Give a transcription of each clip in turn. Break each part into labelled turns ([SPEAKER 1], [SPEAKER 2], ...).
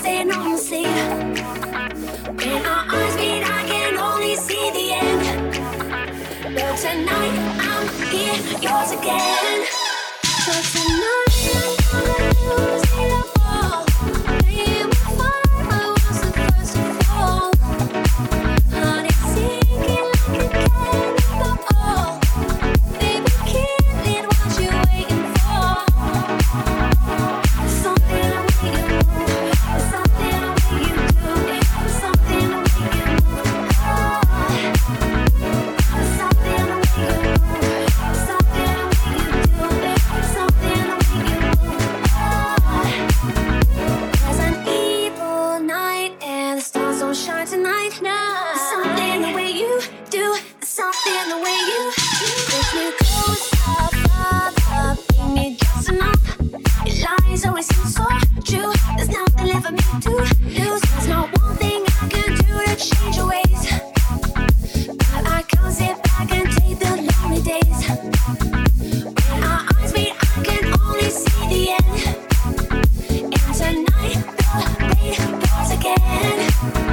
[SPEAKER 1] staying on sleep. When our eyes meet, I can only see the end. But tonight, I'm here, yours again. So tonight. I'm
[SPEAKER 2] yours. Bye.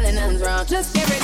[SPEAKER 2] that nothing's wrong. Just get rid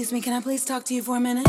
[SPEAKER 3] Excuse me, can I please talk to you for a minute?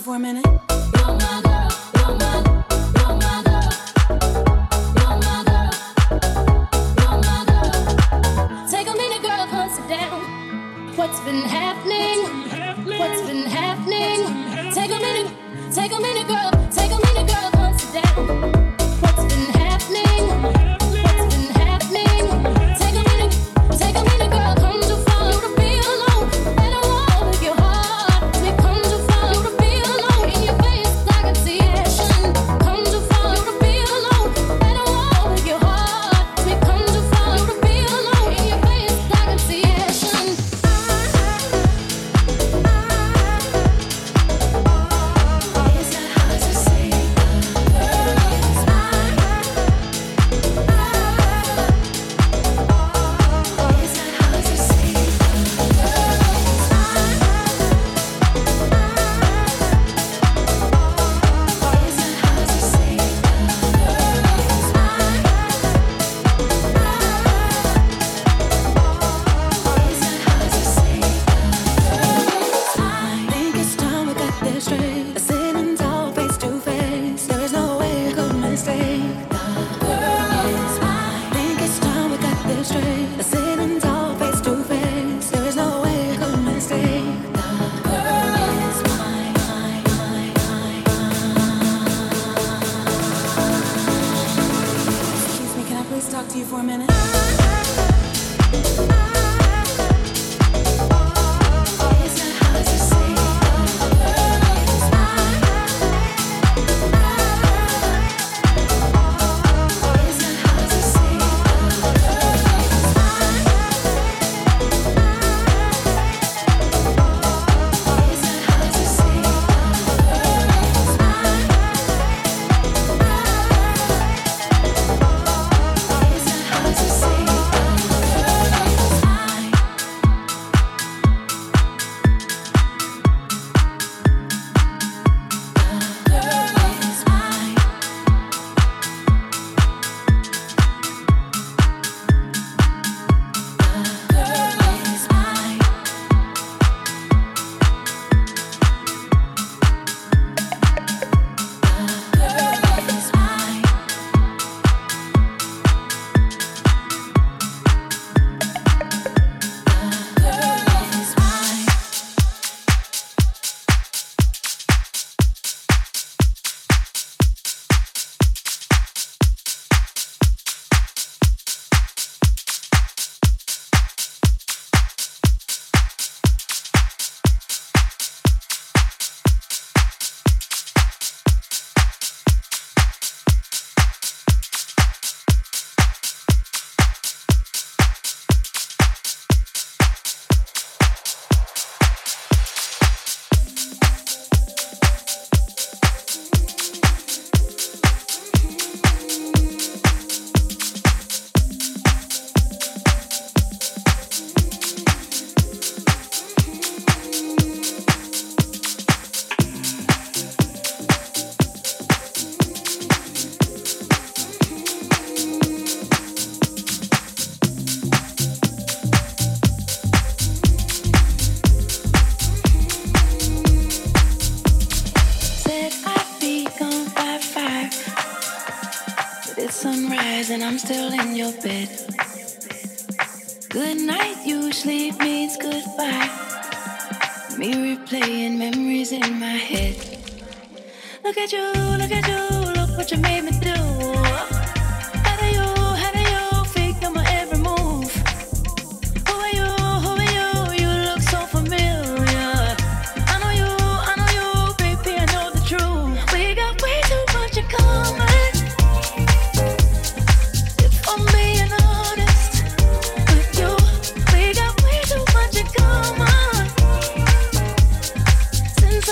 [SPEAKER 3] for a minute?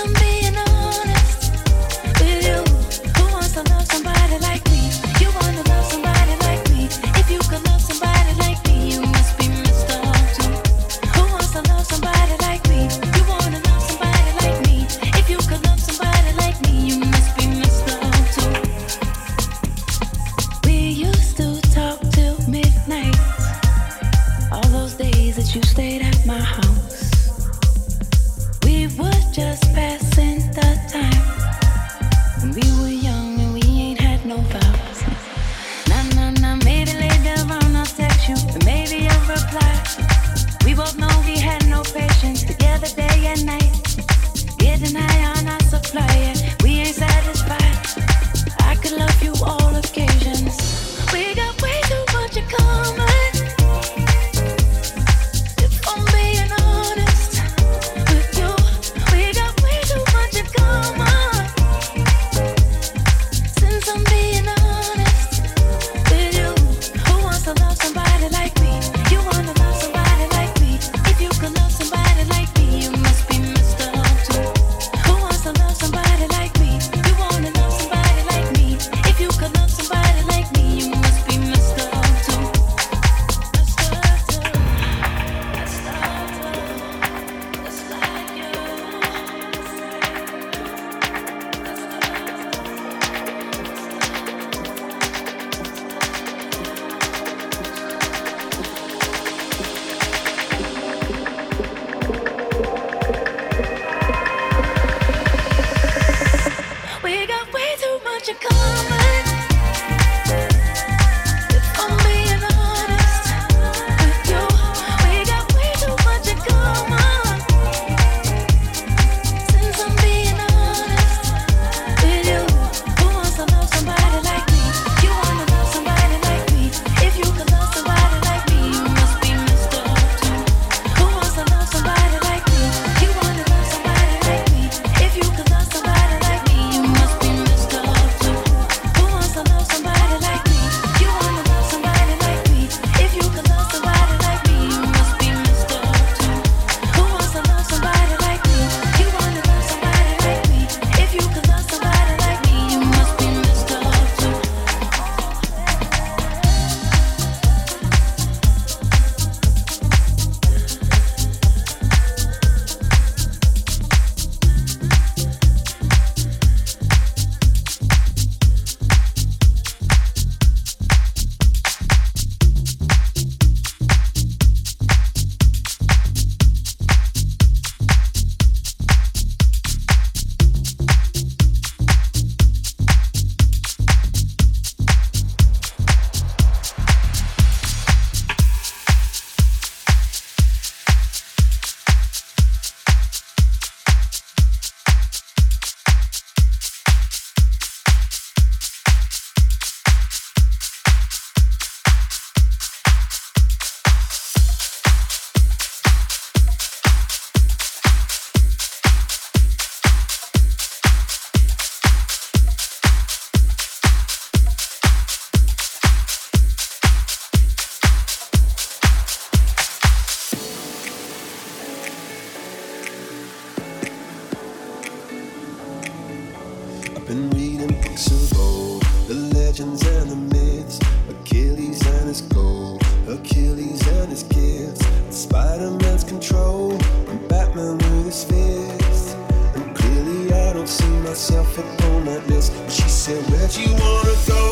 [SPEAKER 3] Somebody myself a donut list. But she said, Where'd you wanna go?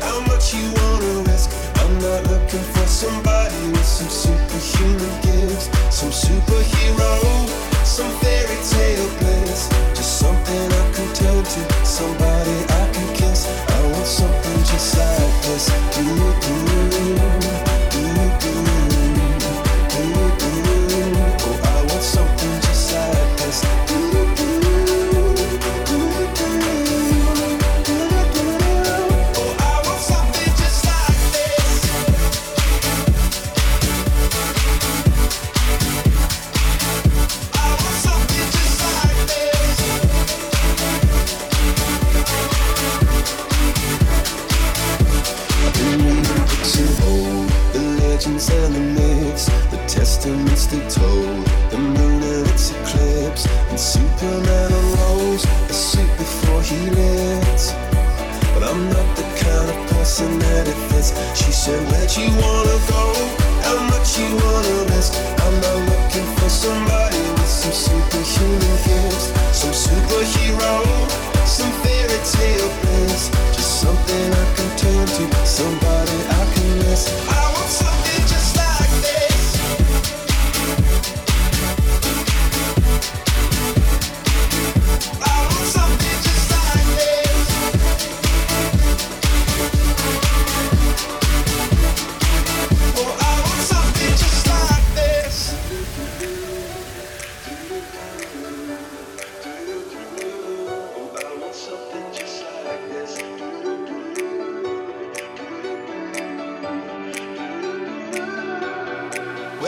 [SPEAKER 3] How much you wanna risk? I'm not looking for somebody with some superhuman gifts, some superhero, some fairy tale bliss. Just something I can turn to somebody.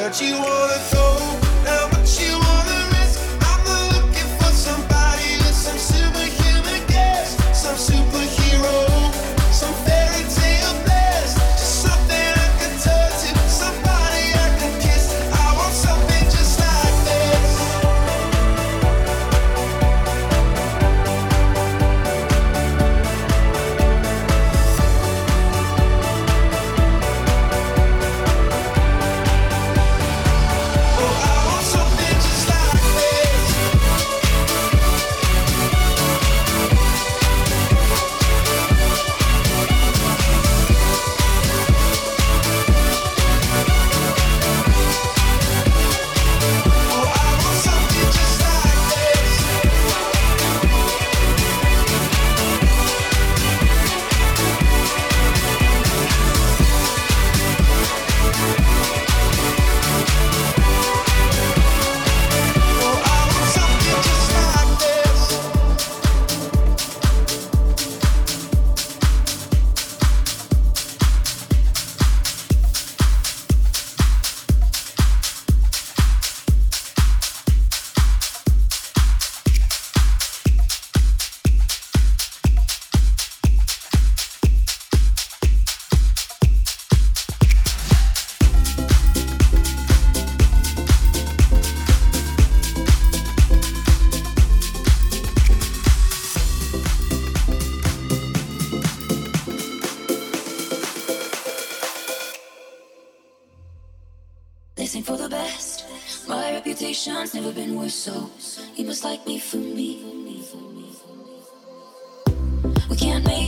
[SPEAKER 3] what you wanna go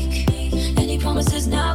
[SPEAKER 3] make any promises now,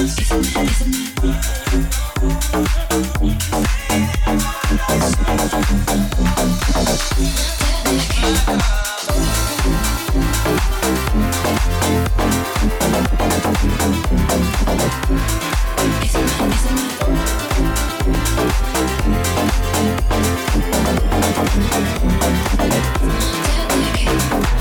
[SPEAKER 3] That you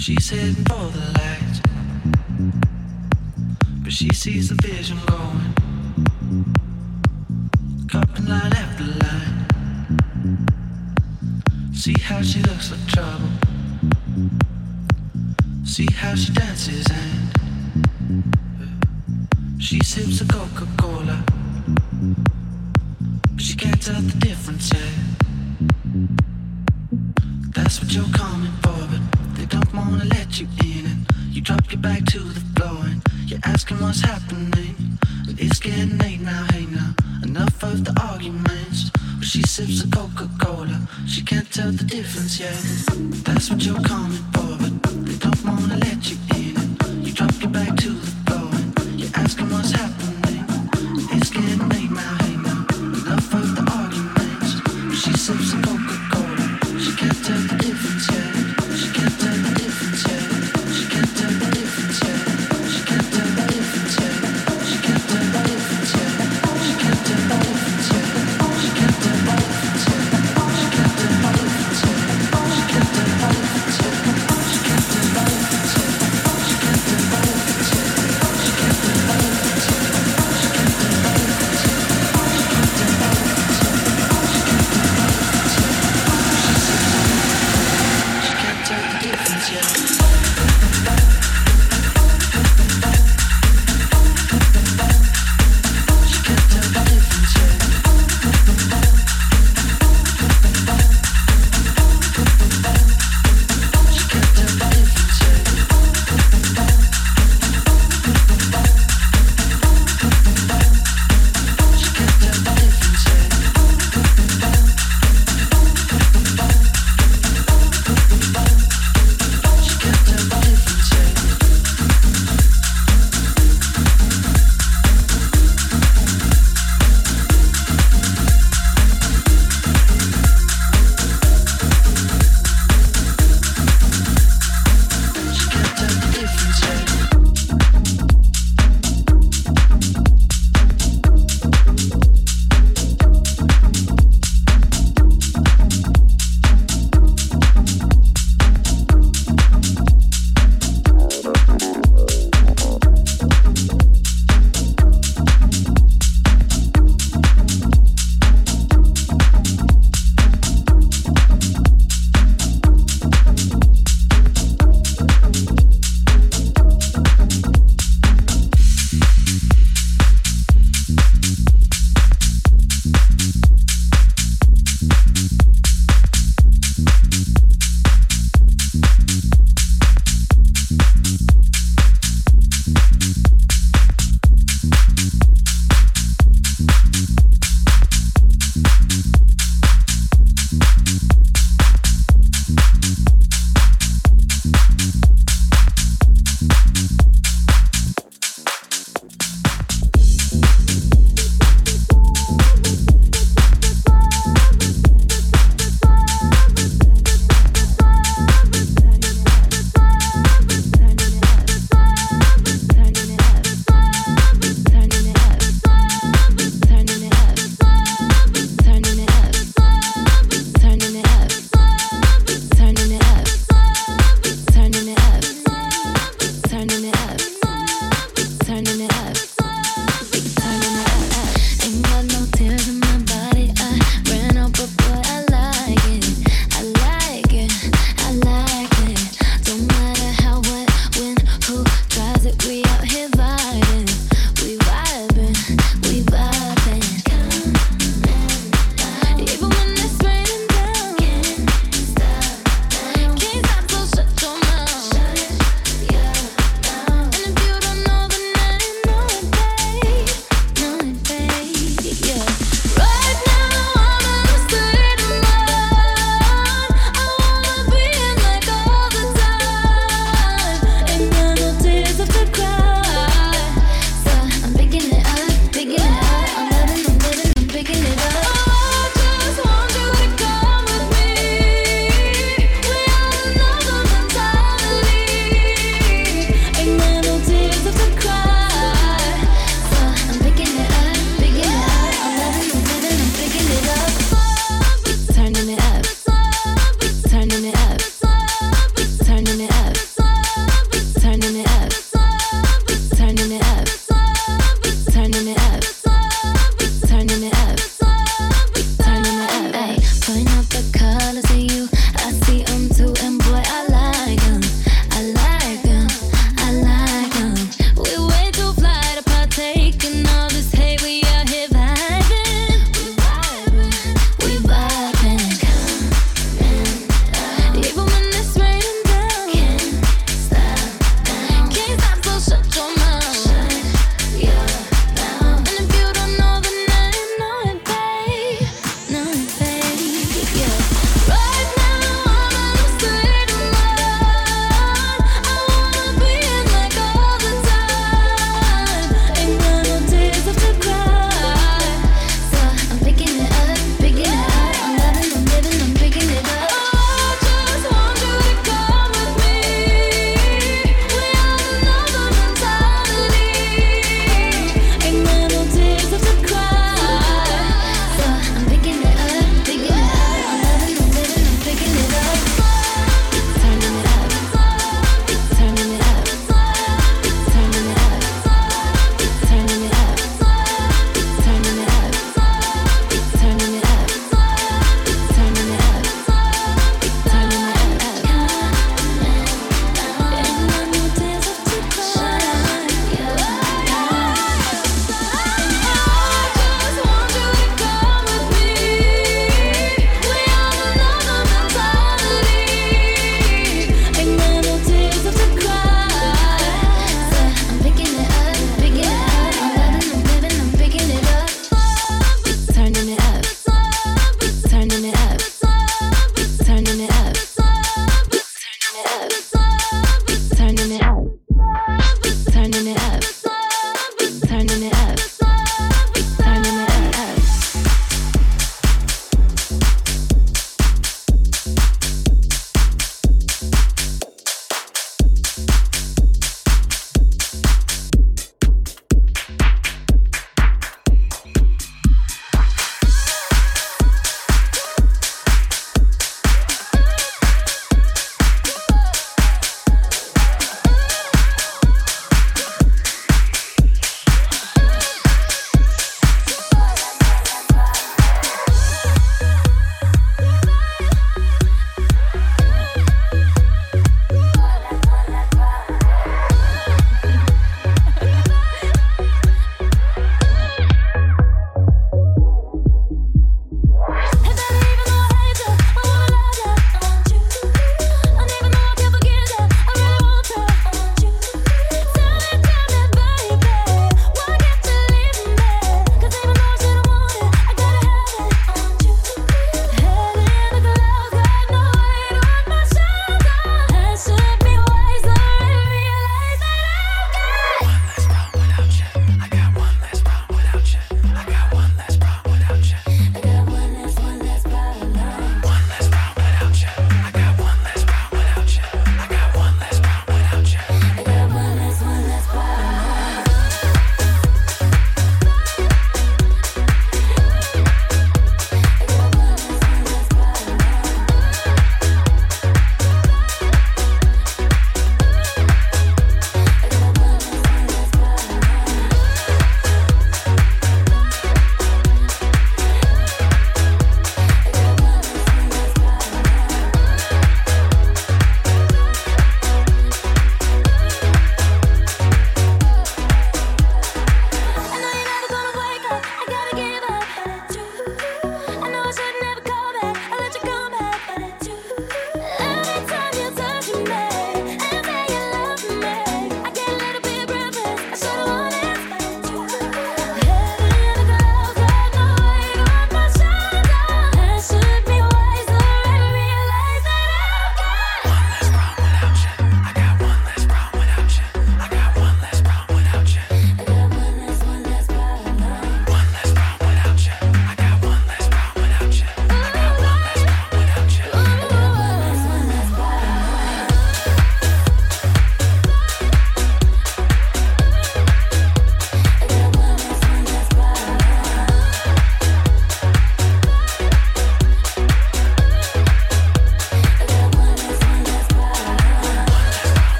[SPEAKER 3] She's
[SPEAKER 4] heading for the light, but she sees the vision going. Copying line after line. See how she looks like trouble. See how she dances and she sips a Coca Cola. But she can't tell the difference yet. What's happening. It's getting late now, hey now. Enough of the arguments. She sips a Coca Cola. She can't tell the difference yet. That's what you're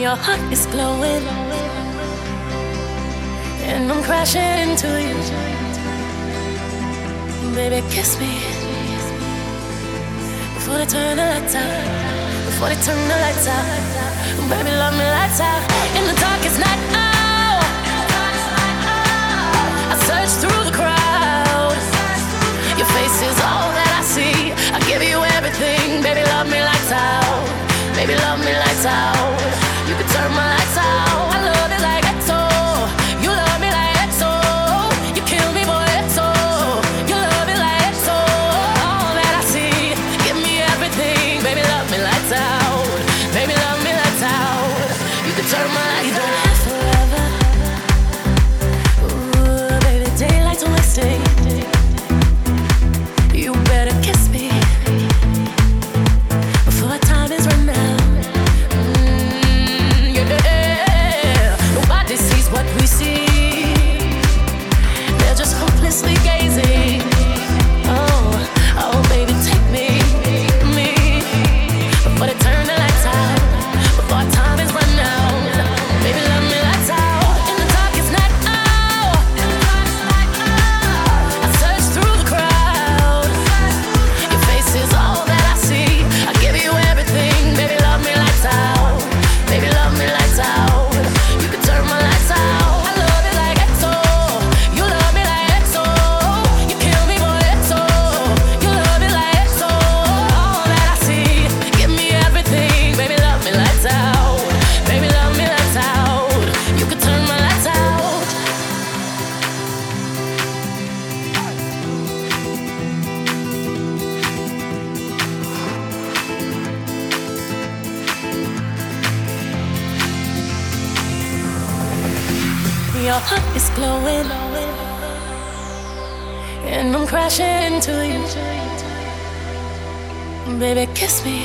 [SPEAKER 4] your
[SPEAKER 3] heart is glowing. And I'm crashing into you. Baby, kiss me. Before they turn the lights out. Before they turn the lights out. Baby, love me lights out. In the darkest night, oh. I search through. your heart is glowing. And I'm crashing into you. Baby, kiss me.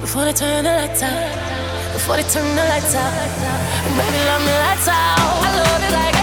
[SPEAKER 3] Before they turn the lights out. Before they turn the lights out. Baby, love me lights out. I love it like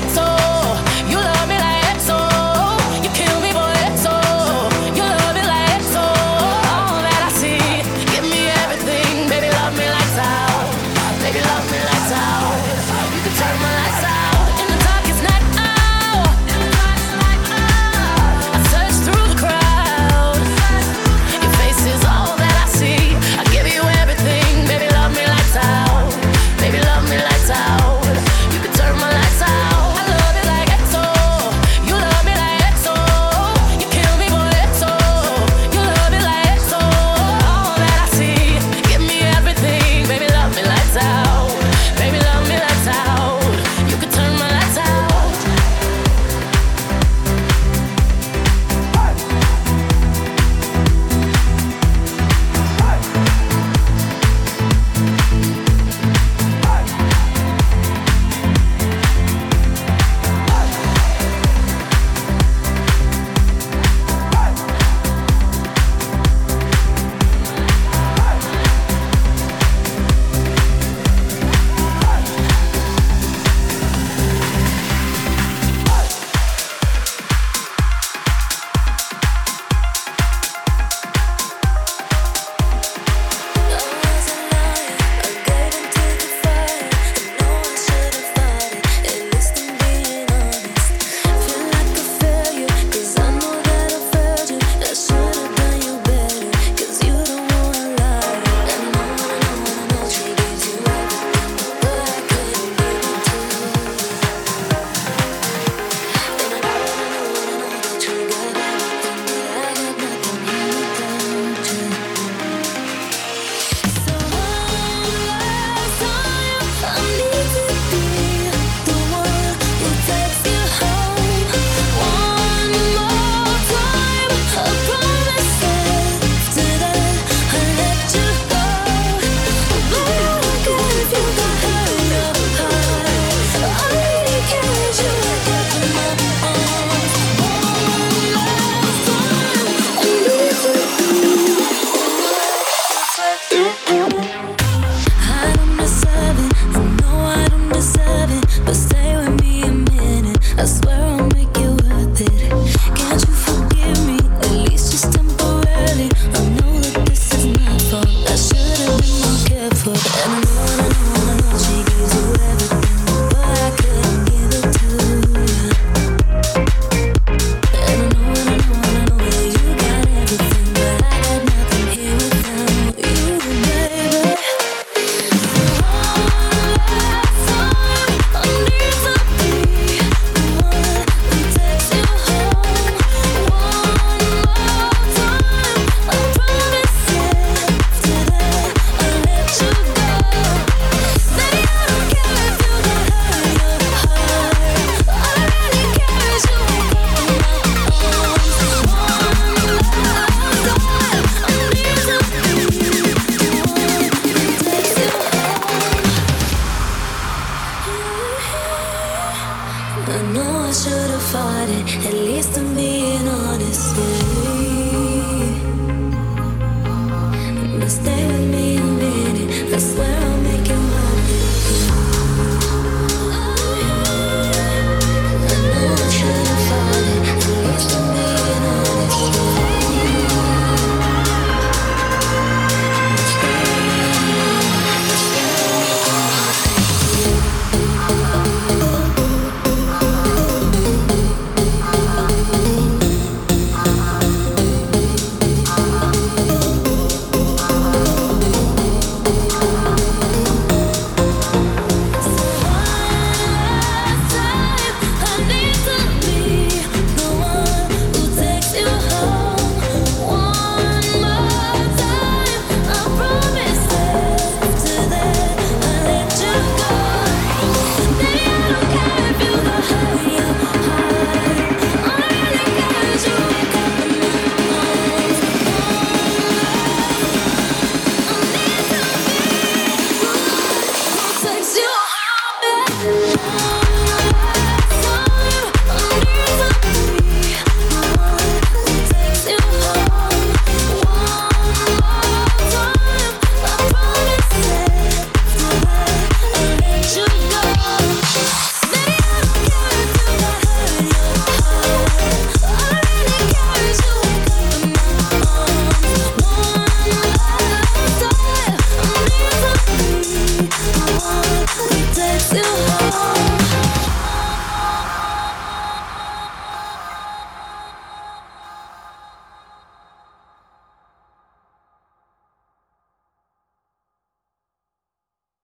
[SPEAKER 3] I know I should have fought it. At least I'm being honest. Yeah.